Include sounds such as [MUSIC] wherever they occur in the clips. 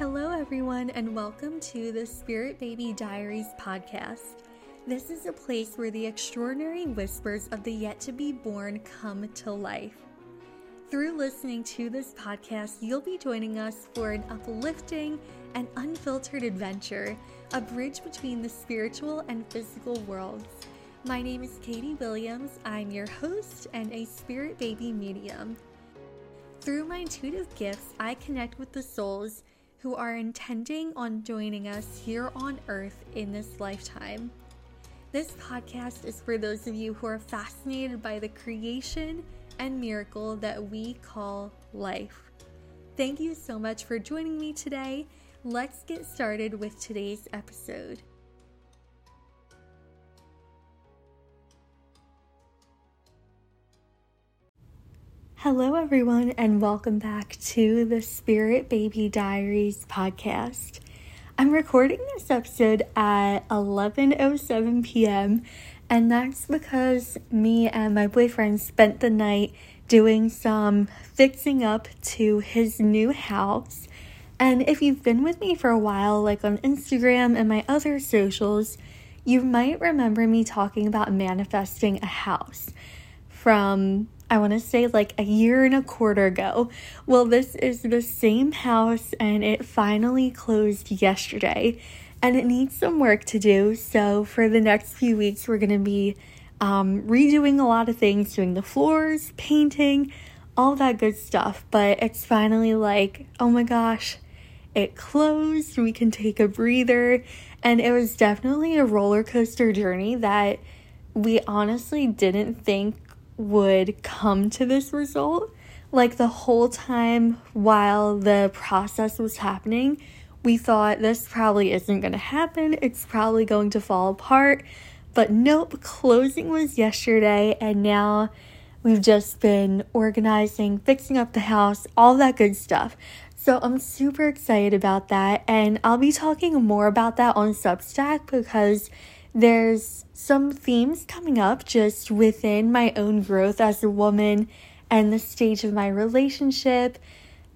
Hello, everyone, and welcome to the Spirit Baby Diaries podcast. This is a place where the extraordinary whispers of the yet to be born come to life. Through listening to this podcast, you'll be joining us for an uplifting and unfiltered adventure, a bridge between the spiritual and physical worlds. My name is Katie Williams. I'm your host and a spirit baby medium. Through my intuitive gifts, I connect with the souls who are intending on joining us here on earth in this lifetime. This podcast is for those of you who are fascinated by the creation and miracle that we call life. Thank you so much for joining me today. Let's get started with today's episode. Hello, everyone, and welcome back to the Spirit Baby Diaries podcast. I'm recording this episode at 11:07 p.m., and that's because me and my boyfriend spent the night doing some fixing up to his new house. And if you've been with me for a while, like on Instagram and my other socials, you might remember me talking about manifesting a house from I want to say like a year and a quarter ago. Well, this is the same house and it finally closed yesterday and it needs some work to do. So, for the next few weeks, we're going to be um, redoing a lot of things, doing the floors, painting, all that good stuff. But it's finally like, oh my gosh, it closed. We can take a breather. And it was definitely a roller coaster journey that we honestly didn't think would come to this result. Like the whole time while the process was happening, we thought this probably isn't going to happen. It's probably going to fall apart. But nope, closing was yesterday, and now we've just been organizing, fixing up the house, all that good stuff. So I'm super excited about that, and I'll be talking more about that on Substack because there's some themes coming up just within my own growth as a woman and the stage of my relationship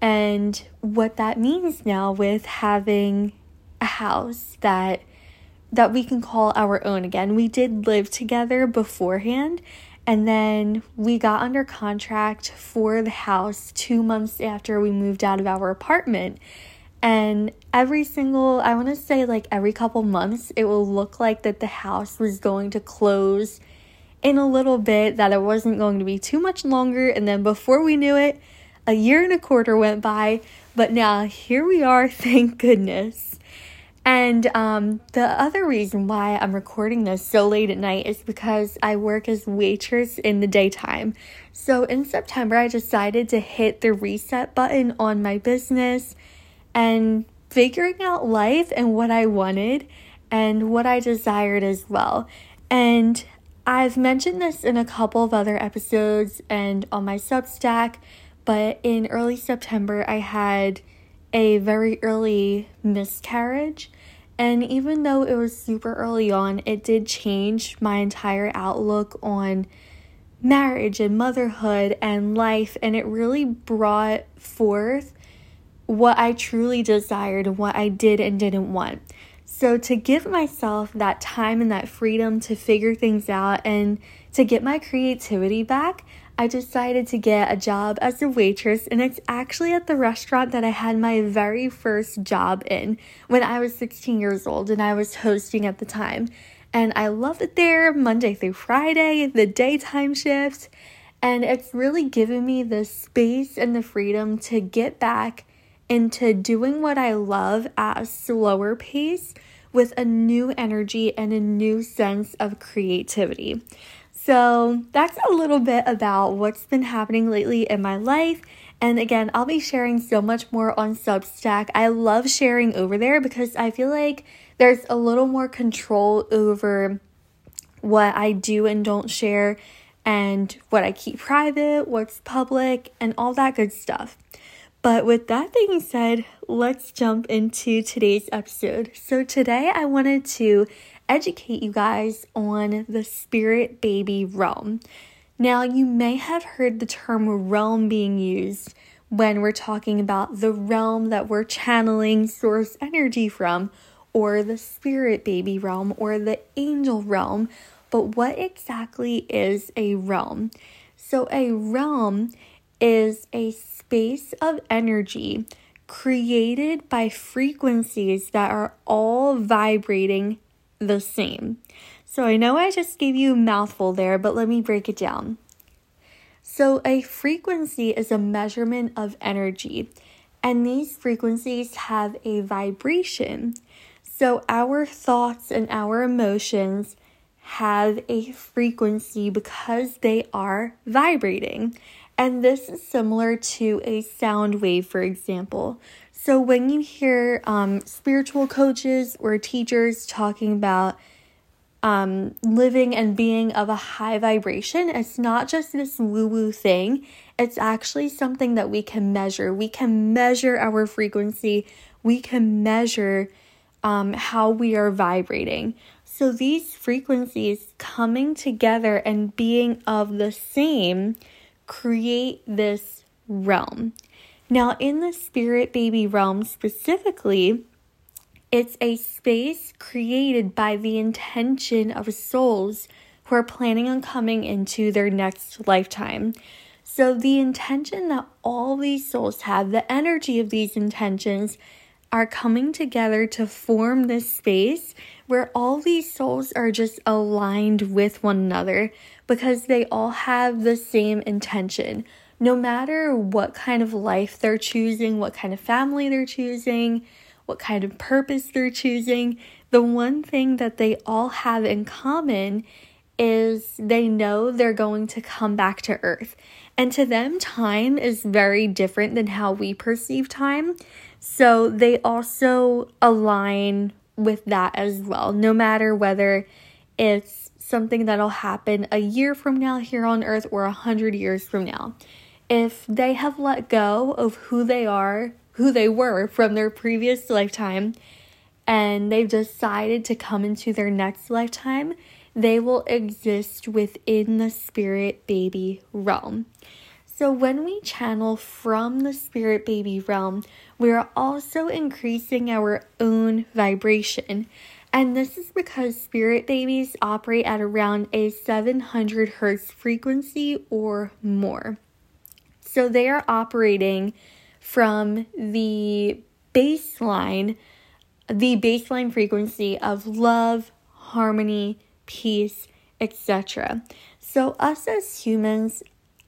and what that means now with having a house that that we can call our own again. We did live together beforehand and then we got under contract for the house 2 months after we moved out of our apartment. And every single, I want to say like every couple months, it will look like that the house was going to close in a little bit, that it wasn't going to be too much longer. And then before we knew it, a year and a quarter went by. But now here we are, [LAUGHS] thank goodness. And um, the other reason why I'm recording this so late at night is because I work as waitress in the daytime. So in September, I decided to hit the reset button on my business and figuring out life and what I wanted and what I desired as well. And I've mentioned this in a couple of other episodes and on my Substack, but in early September, I had a very early miscarriage. And even though it was super early on, it did change my entire outlook on marriage and motherhood and life. And it really brought forth what I truly desired what I did and didn't want. So, to give myself that time and that freedom to figure things out and to get my creativity back, I decided to get a job as a waitress, and it's actually at the restaurant that I had my very first job in when I was 16 years old and I was hosting at the time. And I love it there Monday through Friday, the daytime shift, and it's really given me the space and the freedom to get back into doing what I love at a slower pace with a new energy and a new sense of creativity. So, that's a little bit about what's been happening lately in my life. And again, I'll be sharing so much more on Substack. I love sharing over there because I feel like there's a little more control over what I do and don't share and what I keep private, what's public, and all that good stuff. But with that being said, let's jump into today's episode. So, today I wanted to educate you guys on the spirit baby realm. Now, you may have heard the term realm being used when we're talking about the realm that we're channeling source energy from, or the spirit baby realm, or the angel realm. But what exactly is a realm? So, a realm is a space of energy created by frequencies that are all vibrating the same. So I know I just gave you a mouthful there, but let me break it down. So, a frequency is a measurement of energy, and these frequencies have a vibration. So, our thoughts and our emotions have a frequency because they are vibrating. And this is similar to a sound wave, for example. So, when you hear um, spiritual coaches or teachers talking about um, living and being of a high vibration, it's not just this woo woo thing. It's actually something that we can measure. We can measure our frequency, we can measure um, how we are vibrating. So, these frequencies coming together and being of the same create this realm. Now, in the spirit baby realm specifically, it's a space created by the intention of souls who are planning on coming into their next lifetime. So, the intention that all these souls have, the energy of these intentions, are coming together to form this space where all these souls are just aligned with one another because they all have the same intention. No matter what kind of life they're choosing, what kind of family they're choosing, what kind of purpose they're choosing, the one thing that they all have in common is they know they're going to come back to earth. And to them, time is very different than how we perceive time. So they also align with that as well, no matter whether it's something that'll happen a year from now here on earth or a hundred years from now. If they have let go of who they are, who they were from their previous lifetime, and they've decided to come into their next lifetime, they will exist within the spirit baby realm. So, when we channel from the spirit baby realm, we are also increasing our own vibration. And this is because spirit babies operate at around a 700 hertz frequency or more. So, they are operating from the baseline, the baseline frequency of love, harmony, peace, etc. So, us as humans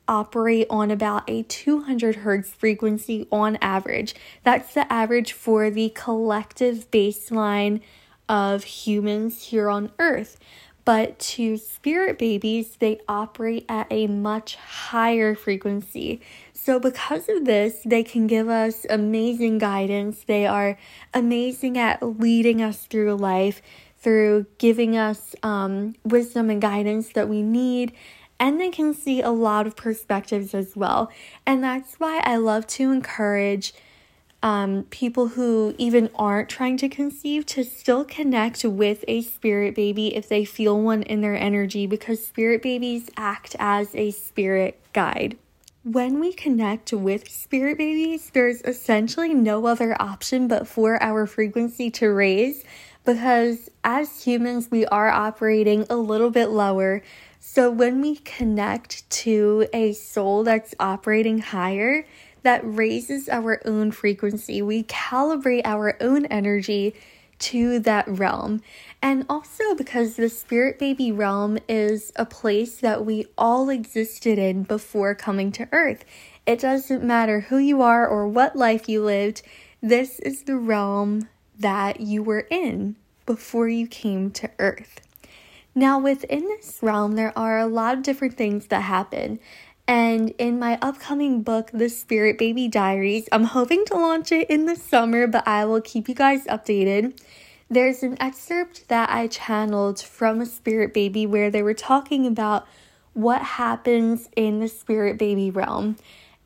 operate on about a 200 hertz frequency on average. That's the average for the collective baseline of humans here on earth. But to spirit babies, they operate at a much higher frequency. So, because of this, they can give us amazing guidance. They are amazing at leading us through life, through giving us um, wisdom and guidance that we need and they can see a lot of perspectives as well. And that's why I love to encourage um, people who even aren't trying to conceive to still connect with a spirit baby if they feel one in their energy because spirit babies act as a spirit guide. When we connect with spirit babies, there's essentially no other option but for our frequency to raise because as humans, we are operating a little bit lower so when we connect to a soul that's operating higher, that raises our own frequency. We calibrate our own energy to that realm. And also because the spirit baby realm is a place that we all existed in before coming to earth. It doesn't matter who you are or what life you lived, this is the realm that you were in before you came to earth. Now, within this realm, there are a lot of different things that happen. And in my upcoming book, The Spirit Baby Diaries, I'm hoping to launch it in the summer, but I will keep you guys updated. There's an excerpt that I channeled from a spirit baby where they were talking about what happens in the spirit baby realm.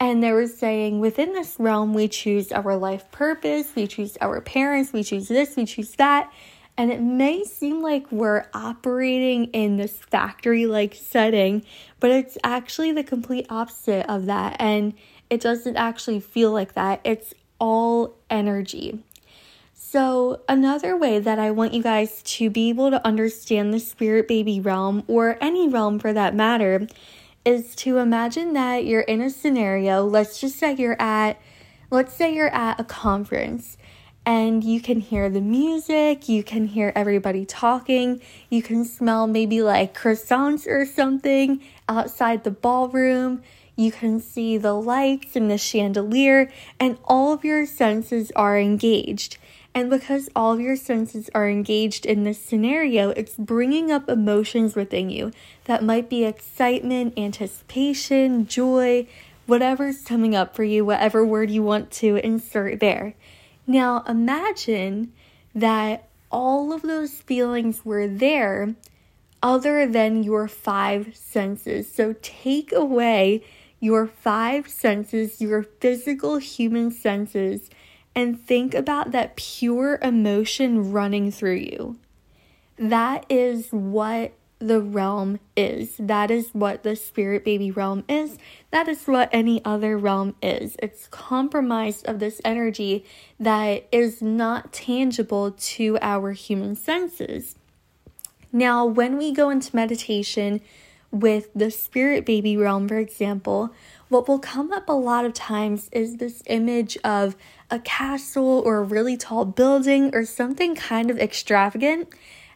And they were saying within this realm, we choose our life purpose, we choose our parents, we choose this, we choose that. And it may seem like we're operating in this factory like setting, but it's actually the complete opposite of that. And it doesn't actually feel like that. It's all energy. So, another way that I want you guys to be able to understand the spirit baby realm, or any realm for that matter, is to imagine that you're in a scenario. Let's just say you're at, let's say you're at a conference and you can hear the music, you can hear everybody talking, you can smell maybe like croissants or something outside the ballroom. You can see the lights and the chandelier, and all of your senses are engaged. And because all of your senses are engaged in this scenario, it's bringing up emotions within you that might be excitement, anticipation, joy, whatever's coming up for you, whatever word you want to insert there. Now imagine that all of those feelings were there other than your five senses. So take away your five senses, your physical human senses and think about that pure emotion running through you. That is what the realm is. That is what the spirit baby realm is. That is what any other realm is. It's compromised of this energy that is not tangible to our human senses. Now, when we go into meditation with the spirit baby realm, for example, what will come up a lot of times is this image of a castle or a really tall building or something kind of extravagant.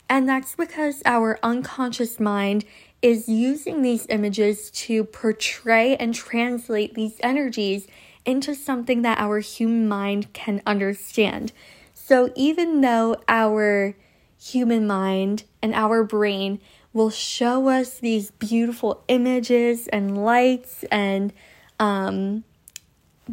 And that's because our unconscious mind is using these images to portray and translate these energies into something that our human mind can understand. So even though our human mind and our brain will show us these beautiful images and lights and um,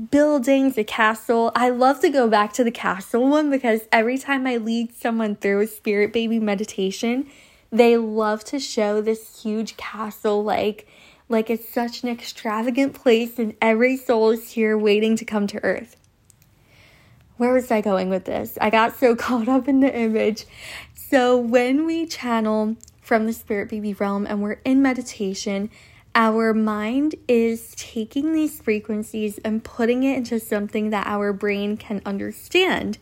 buildings, a castle. I love to go back to the castle one because every time I lead someone through a spirit baby meditation, they love to show this huge castle like like it's such an extravagant place and every soul is here waiting to come to earth. Where was I going with this? I got so [LAUGHS] caught up in the image. So when we channel from the spirit baby realm and we're in meditation, our mind is taking these frequencies and putting it into something that our brain can understand.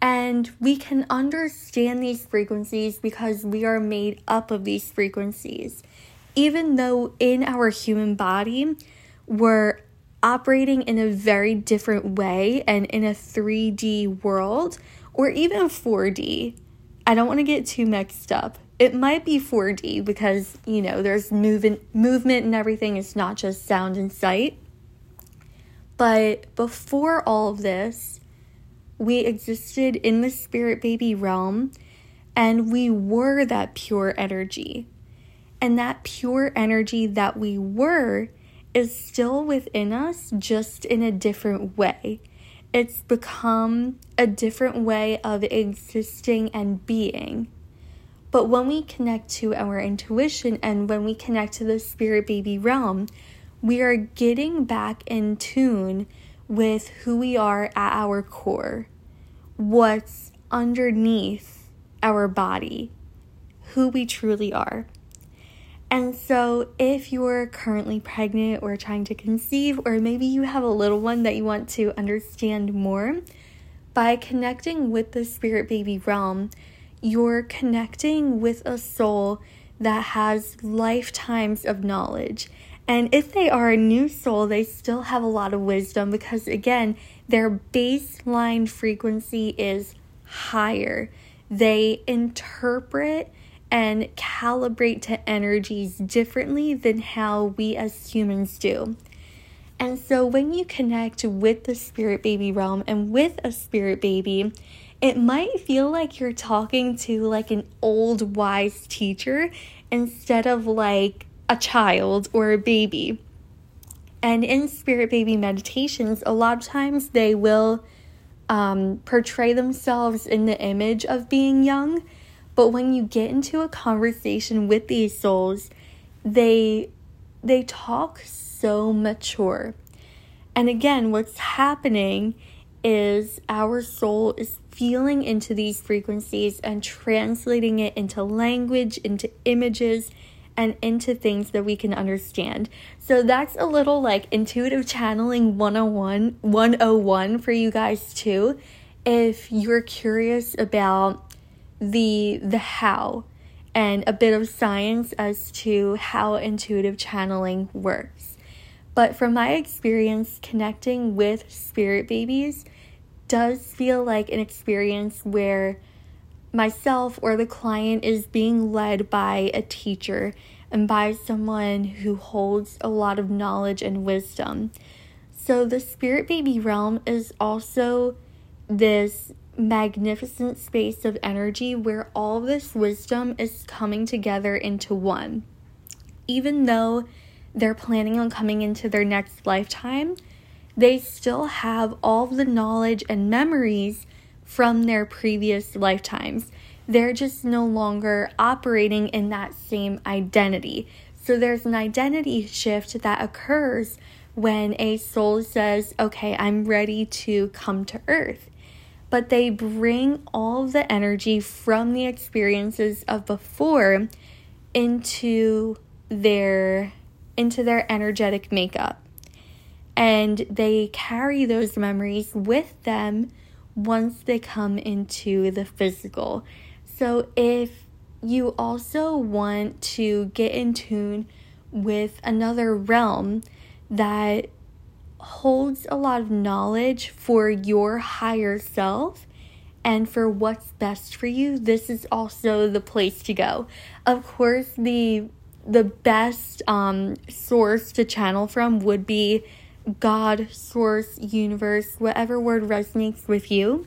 And we can understand these frequencies because we are made up of these frequencies. Even though in our human body, we're operating in a very different way and in a 3D world or even 4D. I don't want to get too mixed up it might be 4D because, you know, there's movement movement and everything. It's not just sound and sight. But before all of this, we existed in the spirit baby realm and we were that pure energy. And that pure energy that we were is still within us, just in a different way. It's become a different way of existing and being. But when we connect to our intuition and when we connect to the spirit baby realm, we are getting back in tune with who we are at our core, what's underneath our body, who we truly are. And so, if you're currently pregnant or trying to conceive, or maybe you have a little one that you want to understand more, by connecting with the spirit baby realm, you're connecting with a soul that has lifetimes of knowledge. And if they are a new soul, they still have a lot of wisdom because, again, their baseline frequency is higher. They interpret and calibrate to energies differently than how we as humans do. And so, when you connect with the spirit baby realm and with a spirit baby, it might feel like you're talking to like an old wise teacher instead of like a child or a baby. And in spirit baby meditations, a lot of times they will um, portray themselves in the image of being young. But when you get into a conversation with these souls, they they talk so mature. And again, what's happening is our soul is feeling into these frequencies and translating it into language, into images, and into things that we can understand. So that's a little like intuitive channeling 101 101 for you guys too. If you're curious about the the how and a bit of science as to how intuitive channeling works. But from my experience connecting with spirit babies does feel like an experience where myself or the client is being led by a teacher and by someone who holds a lot of knowledge and wisdom. So, the spirit baby realm is also this magnificent space of energy where all this wisdom is coming together into one. Even though they're planning on coming into their next lifetime, they still have all the knowledge and memories from their previous lifetimes. They're just no longer operating in that same identity. So there's an identity shift that occurs when a soul says, Okay, I'm ready to come to earth. But they bring all the energy from the experiences of before into their into their energetic makeup. And they carry those memories with them once they come into the physical. So, if you also want to get in tune with another realm that holds a lot of knowledge for your higher self and for what's best for you, this is also the place to go. Of course, the the best um, source to channel from would be God, source, universe, whatever word resonates with you.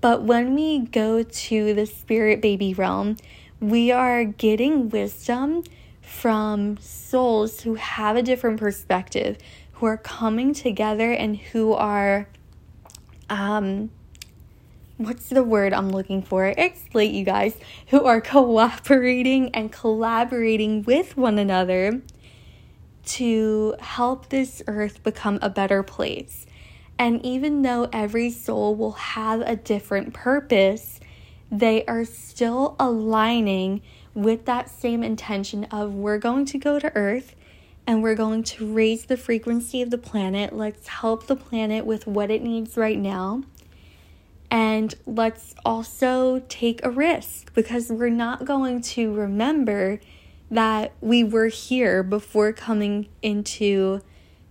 But when we go to the spirit baby realm, we are getting wisdom from souls who have a different perspective, who are coming together and who are um what's the word I'm looking for? It's late, you guys, who are cooperating and collaborating with one another to help this earth become a better place. And even though every soul will have a different purpose, they are still aligning with that same intention of we're going to go to earth and we're going to raise the frequency of the planet. Let's help the planet with what it needs right now. And let's also take a risk because we're not going to remember that we were here before coming into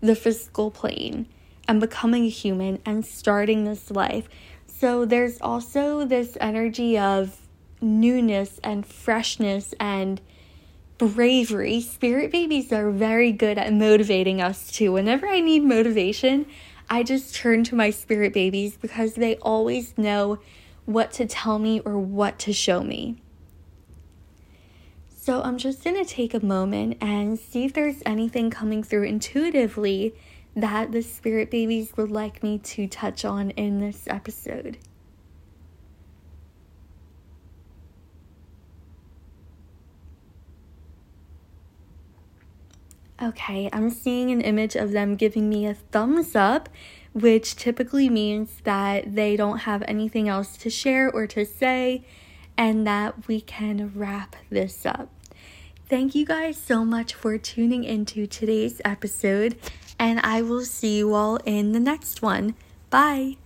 the physical plane and becoming a human and starting this life. So there's also this energy of newness and freshness and bravery. Spirit babies are very good at motivating us too. Whenever I need motivation, I just turn to my spirit babies because they always know what to tell me or what to show me. So I'm just going to take a moment and see if there's anything coming through intuitively that the spirit babies would like me to touch on in this episode. Okay, I'm seeing an image of them giving me a thumbs up, which typically means that they don't have anything else to share or to say and that we can wrap this up. Thank you guys so much for tuning into today's episode, and I will see you all in the next one. Bye.